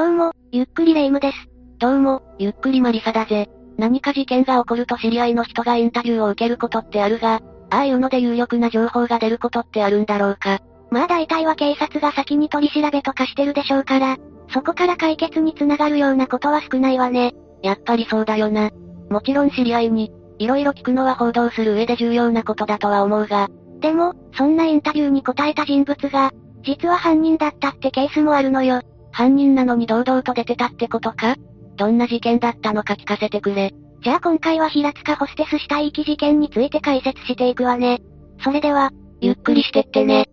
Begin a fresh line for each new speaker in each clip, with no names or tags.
どうも、ゆっくりレ夢ムです。
どうも、ゆっくりマリサだぜ。何か事件が起こると知り合いの人がインタビューを受けることってあるが、ああいうので有力な情報が出ることってあるんだろうか。
まあ大体は警察が先に取り調べとかしてるでしょうから、そこから解決につながるようなことは少ないわね。
やっぱりそうだよな。もちろん知り合いに、色々聞くのは報道する上で重要なことだとは思うが。
でも、そんなインタビューに答えた人物が、実は犯人だったってケースもあるのよ。
犯人なのに堂々と出てたってことか？どんな事件だったのか聞かせてくれ。
じゃあ今回は平塚ホステス死体遺棄事件について解説していくわね。それでは、
ゆっくりしてってね。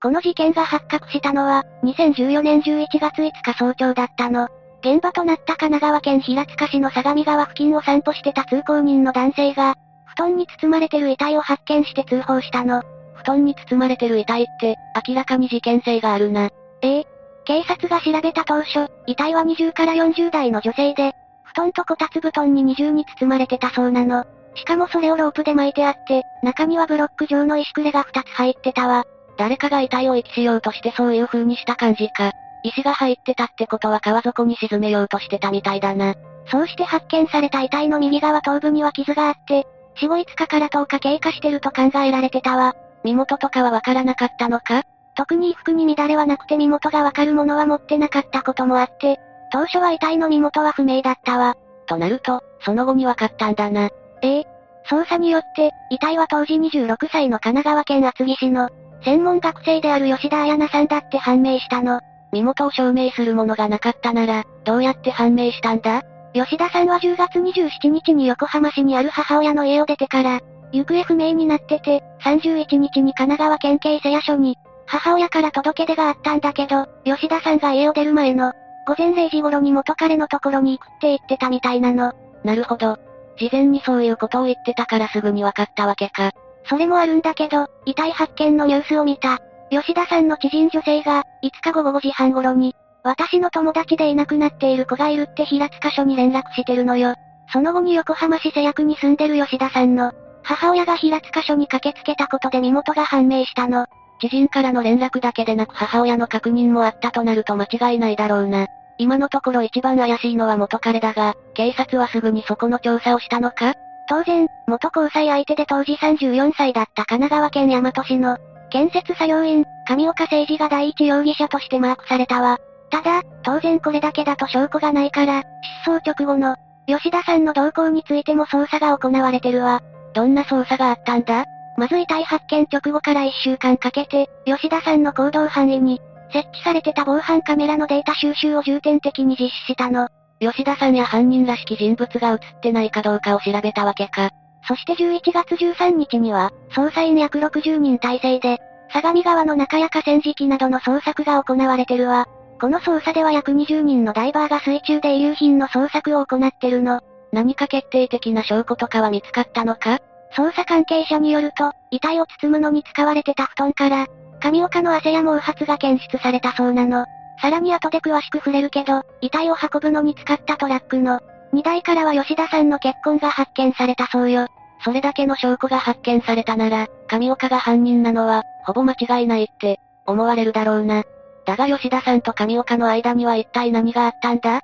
この事件が発覚したのは、2014年11月5日早朝だったの。現場となった神奈川県平塚市の相模川付近を散歩してた通行人の男性が、布団に包まれてる遺体を発見して通報したの。
布団に包まれてる遺体って、明らかに事件性があるな。
ええ。警察が調べた当初、遺体は20から40代の女性で、布団とこたつ布団に二重に包まれてたそうなの。しかもそれをロープで巻いてあって、中にはブロック状の石くれが2つ入ってたわ。
誰かが遺体を遺棄しようとしてそういう風にした感じか。石が入ってたってことは川底に沈めようとしてたみたいだな。
そうして発見された遺体の右側頭部には傷があって、死後5日から10日経過してると考えられてたわ。
身元とかはわからなかったのか？
特に衣服に乱れはなくて身元がわかるものは持ってなかったこともあって、当初は遺体の身元は不明だったわ。
となると、その後にわかったんだな。
ええ。捜査によって、遺体は当時26歳の神奈川県厚木市の、専門学生である吉田彩奈さんだって判明したの。
身元を証明するものがなかったなら、どうやって判明したんだ？
吉田さんは10月27日に横浜市にある母親の家を出てから、行方不明になってて、31日に神奈川県警瀬谷署に、母親から届け出があったんだけど、吉田さんが家を出る前の、午前0時頃に元彼のところに行くって言ってたみたいなの。
なるほど。事前にそういうことを言ってたからすぐに分かったわけか。
それもあるんだけど、遺体発見のニュースを見た、吉田さんの知人女性が、5日午後5時半頃に、私の友達でいなくなっている子がいるって平塚署に連絡してるのよ。その後に横浜市瀬谷区に住んでる吉田さんの、母親が平塚署に駆けつけたことで身元が判明したの。
知人からの連絡だけでなく母親の確認もあったとなると間違いないだろうな。今のところ一番怪しいのは元彼だが、警察はすぐにそこの調査をしたのか？
当然、元交際相手で当時34歳だった神奈川県大和市の、建設作業員、上岡誠二が第一容疑者としてマークされたわ。ただ、当然これだけだと証拠がないから、失踪直後の、吉田さんの動向についても捜査が行われてるわ。
どんな捜査があったんだ？
まず遺体発見直後から1週間かけて、吉田さんの行動範囲に、設置されてた防犯カメラのデータ収集を重点的に実施したの。
吉田さんや犯人らしき人物が映ってないかどうかを調べたわけか。
そして11月13日には、捜査員約60人体制で、相模川の中や河川敷などの捜索が行われてるわ。この捜査では約20人のダイバーが水中で遺留品の捜索を行ってるの。
何か決定的な証拠とかは見つかったのか？
捜査関係者によると、遺体を包むのに使われてた布団から、上岡の汗や毛髪が検出されたそうなの。さらに後で詳しく触れるけど、遺体を運ぶのに使ったトラックの、荷台からは吉田さんの結婚が発見されたそうよ。
それだけの証拠が発見されたなら、上岡が犯人なのは、ほぼ間違いないって、思われるだろうな。だが吉田さんと上岡の間には一体何があったんだ？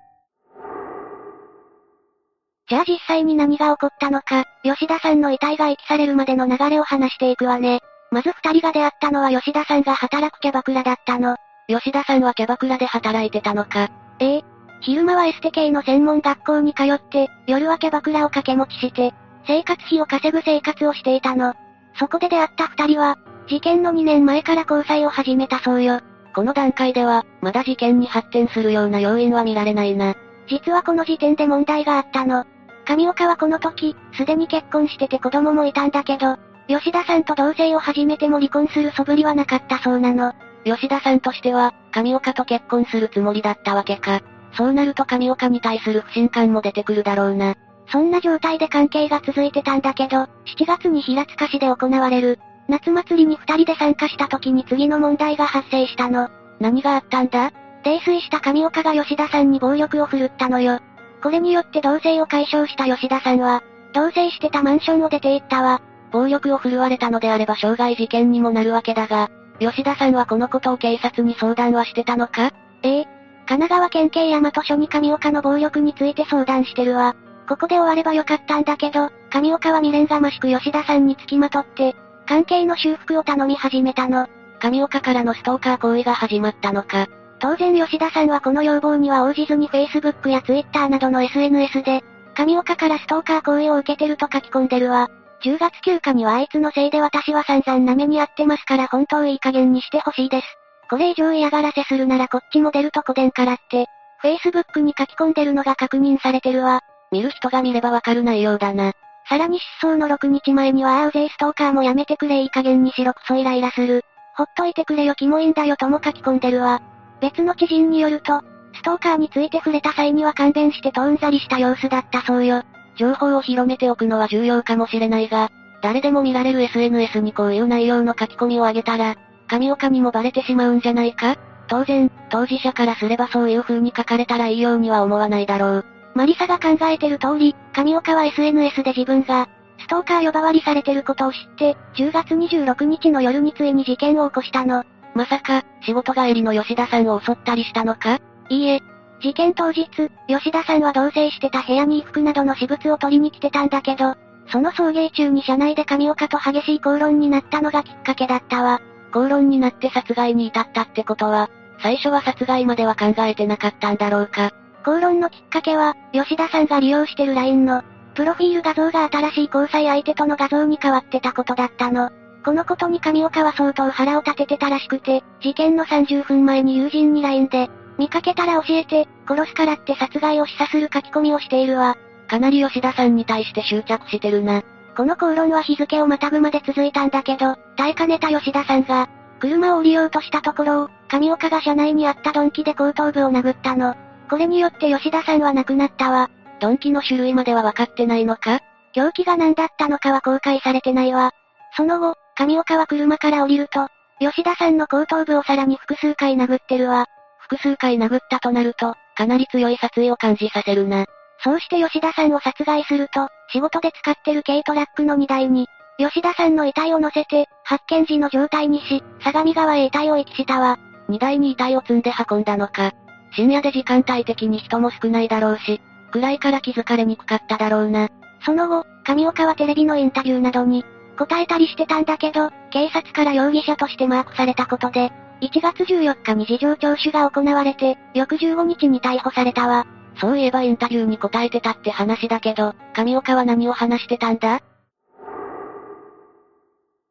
じゃあ実際に何が起こったのか、吉田さんの遺体が遺棄されるまでの流れを話していくわね。まず二人が出会ったのは吉田さんが働くキャバクラだったの。
吉田さんはキャバクラで働いてたのか。
ええ。昼間はエステ系の専門学校に通って、夜はキャバクラを掛け持ちして、生活費を稼ぐ生活をしていたの。そこで出会った二人は、事件の2年前から交際を始めたそうよ。
この段階では、まだ事件に発展するような要因は見られないな。
実はこの時点で問題があったの。上岡はこの時、すでに結婚してて子供もいたんだけど、吉田さんと同棲を始めても離婚する素振りはなかったそうなの。
吉田さんとしては、上岡と結婚するつもりだったわけか。そうなると上岡に対する不信感も出てくるだろうな。
そんな状態で関係が続いてたんだけど、7月に平塚市で行われる、夏祭りに二人で参加した時に次の問題が発生したの。
何があったんだ？
泥酔した上岡が吉田さんに暴力を振るったのよ。これによって同棲を解消した吉田さんは、同棲してたマンションを出て行ったわ。
暴力を振るわれたのであれば傷害事件にもなるわけだが、吉田さんはこのことを警察に相談はしてたのか？
ええ。神奈川県警大和署に上岡の暴力について相談してるわ。ここで終わればよかったんだけど、上岡は未練がましく吉田さんにつきまとって、関係の修復を頼み始めたの。
上岡からのストーカー行為が始まったのか。
当然吉田さんはこの要望には応じずに Facebook や Twitter などの SNS で、上岡からストーカー行為を受けてると書き込んでるわ。10月休暇にはあいつのせいで私は散々な目に遭ってますから本当いい加減にしてほしいです。これ以上嫌がらせするならこっちも出るとこでんからって、Facebook に書き込んでるのが確認されてるわ。
見る人が見ればわかる内容だな。
さらに失踪の6日前にはあうぜいストーカーもやめてくれいい加減にしろくそイライラする。ほっといてくれよキモいんだよとも書き込んでるわ。別の知人によると、ストーカーについて触れた際には勘弁してトーンザリした様子だったそうよ。
情報を広めておくのは重要かもしれないが、誰でも見られる SNS にこういう内容の書き込みを上げたら、神岡にもバレてしまうんじゃないか？当然、当事者からすればそういう風に書かれたらいいようには思わないだろう。
マリサが考えてる通り、神岡は SNS で自分が、ストーカー呼ばわりされてることを知って、10月26日の夜についに事件を起こしたの。
まさか、仕事帰りの吉田さんを襲ったりしたのか？
いいえ。事件当日、吉田さんは同棲してた部屋に衣服などの私物を取りに来てたんだけど、その送迎中に車内で神岡と激しい口論になったのがきっかけだったわ。
口論になって殺害に至ったってことは、最初は殺害までは考えてなかったんだろうか。
口論のきっかけは、吉田さんが利用してる LINE の、プロフィール画像が新しい交際相手との画像に変わってたことだったの。このことに上岡は相当腹を立ててたらしくて、事件の30分前に友人に LINE で、見かけたら教えて、殺すからって殺害を示唆する書き込みをしているわ。
かなり吉田さんに対して執着してるな。
この口論は日付をまたぐまで続いたんだけど、耐えかねた吉田さんが、車を降りようとしたところを、上岡が車内にあった鈍器で後頭部を殴ったの。これによって吉田さんは亡くなったわ。
鈍器の種類までは分かってないのか？
凶器が何だったのかは公開されてないわ。その後、上岡は車から降りると、吉田さんの後頭部をさらに複数回殴ってるわ。
複数回殴ったとなると、かなり強い殺意を感じさせるな。
そうして吉田さんを殺害すると、仕事で使ってる軽トラックの荷台に、吉田さんの遺体を乗せて、発見時の状態にし、相模川へ遺体を遺棄したわ。
荷台に遺体を積んで運んだのか。深夜で時間帯的に人も少ないだろうし、暗いから気づかれにくかっただろうな。
その後、上岡はテレビのインタビューなどに、答えたりしてたんだけど、警察から容疑者としてマークされたことで、1月14日に事情聴取が行われて、翌15日に逮捕されたわ。
そういえばインタビューに答えてたって話だけど、上岡は何を話してたんだ？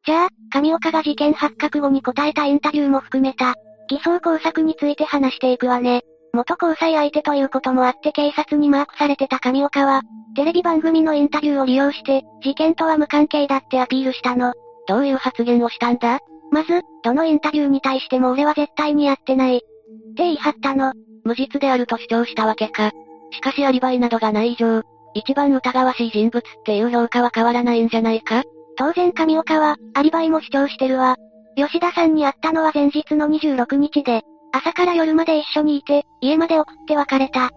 じゃあ、上岡が事件発覚後に答えたインタビューも含めた、偽装工作について話していくわね。元交際相手ということもあって警察にマークされてた上岡は、テレビ番組のインタビューを利用して、事件とは無関係だってアピールしたの。
どういう発言をしたんだ？
まず、どのインタビューに対しても俺は絶対にやってない。って言い張ったの。
無実であると主張したわけか。しかしアリバイなどがない以上、一番疑わしい人物っていう評価は変わらないんじゃないか？
当然上岡は、アリバイも主張してるわ。吉田さんに会ったのは前日の26日で、朝から夜まで一緒にいて、家まで送って別れた。っ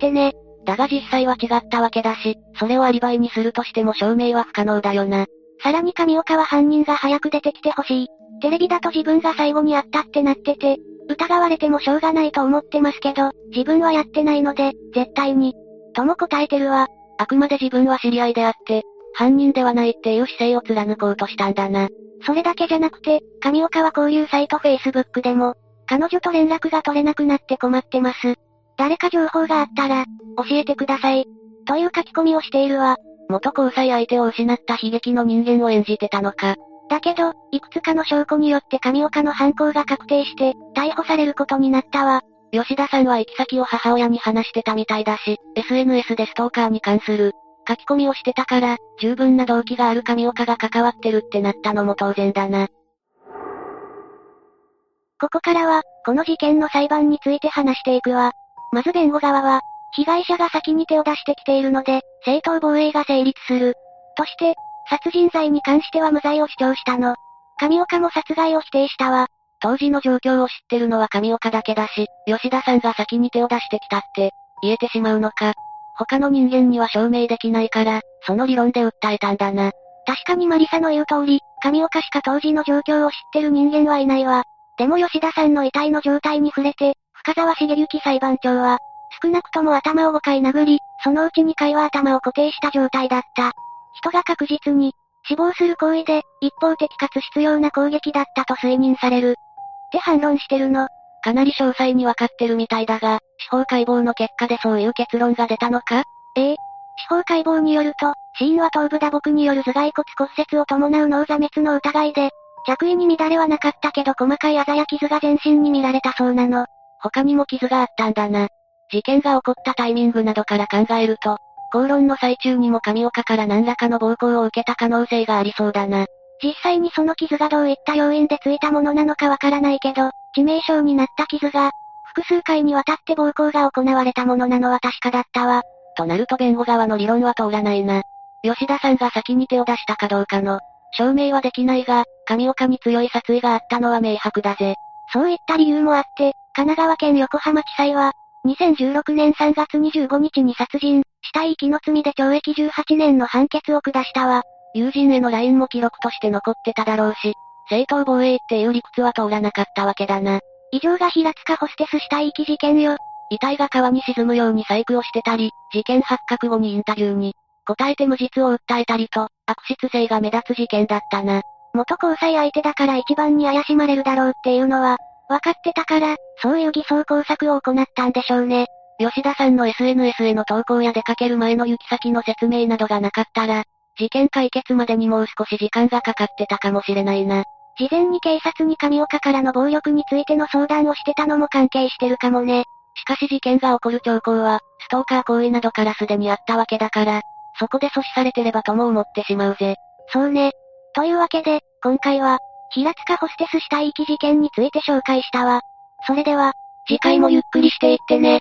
てね。
だが実際は違ったわけだし、それをアリバイにするとしても証明は不可能だよな。
さらに上岡は犯人が早く出てきてほしい。テレビだと自分が最後に会ったってなってて、疑われてもしょうがないと思ってますけど、自分はやってないので、絶対に。とも答えてるわ。
あくまで自分は知り合いであって、犯人ではないっていう姿勢を貫こうとしたんだな。
それだけじゃなくて、上岡は交流サイト Facebook でも、彼女と連絡が取れなくなって困ってます。誰か情報があったら、教えてください。という書き込みをしているわ。
元交際相手を失った悲劇の人間を演じてたのか。
だけど、いくつかの証拠によって上岡の犯行が確定して、逮捕されることになったわ。
吉田さんは行き先を母親に話してたみたいだし、SNS でストーカーに関する書き込みをしてたから、十分な動機がある上岡が関わってるってなったのも当然だな。
ここからは、この事件の裁判について話していくわ。まず弁護側は、被害者が先に手を出してきているので、正当防衛が成立する。として、殺人罪に関しては無罪を主張したの。上岡も殺害を否定したわ。
当時の状況を知ってるのは上岡だけだし、吉田さんが先に手を出してきたって、言えてしまうのか。他の人間には証明できないから、その理論で訴えたんだな。
確かにマリサの言う通り、神岡しか当時の状況を知ってる人間はいないわ。でも吉田さんの遺体の状態に触れて、深沢茂之裁判長は、少なくとも頭を5回殴り、そのうち2回は頭を固定した状態だった。人が確実に、死亡する行為で、一方的かつ必要な攻撃だったと推認される。って反論してるの。
かなり詳細にわかってるみたいだが、司法解剖の結果でそういう結論が出たのか？
ええ。司法解剖によると、死因は頭部打撲による頭蓋骨骨折を伴う脳挫滅の疑いで、着衣に乱れはなかったけど細かいあざや傷が全身に見られたそうなの。
他にも傷があったんだな。事件が起こったタイミングなどから考えると、口論の最中にも神岡から何らかの暴行を受けた可能性がありそうだな。
実際にその傷がどういった要因でついたものなのかわからないけど、致命傷になった傷が、複数回にわたって暴行が行われたものなのは確かだったわ。
となると弁護側の理論は通らないな。吉田さんが先に手を出したかどうかの、証明はできないが、神岡に強い殺意があったのは明白だぜ。
そういった理由もあって、神奈川県横浜地裁は、2016年3月25日に殺人、死体遺棄の罪で懲役18年の判決を下したわ。
友人への LINE も記録として残ってただろうし、正当防衛っていう理屈は通らなかったわけだな。
以上が平塚ホステス死体遺棄事件よ。
遺体が川に沈むように細工をしてたり、事件発覚後にインタビューに、答えて無実を訴えたりと、悪質性が目立つ事件だったな。
元交際相手だから一番に怪しまれるだろうっていうのは、分かってたから、そういう偽装工作を行ったんでしょうね。
吉田さんの SNS への投稿や出かける前の行き先の説明などがなかったら、事件解決までにもう少し時間がかかってたかもしれないな。
事前に警察に神岡からの暴力についての相談をしてたのも関係してるかもね。
しかし事件が起こる兆候は、ストーカー行為などからすでにあったわけだから、そこで阻止されてればとも思ってしまうぜ。
そうね。というわけで、今回は、平塚ホステス死体遺棄事件について紹介したわ。それでは、
次回もゆっくりしていってね。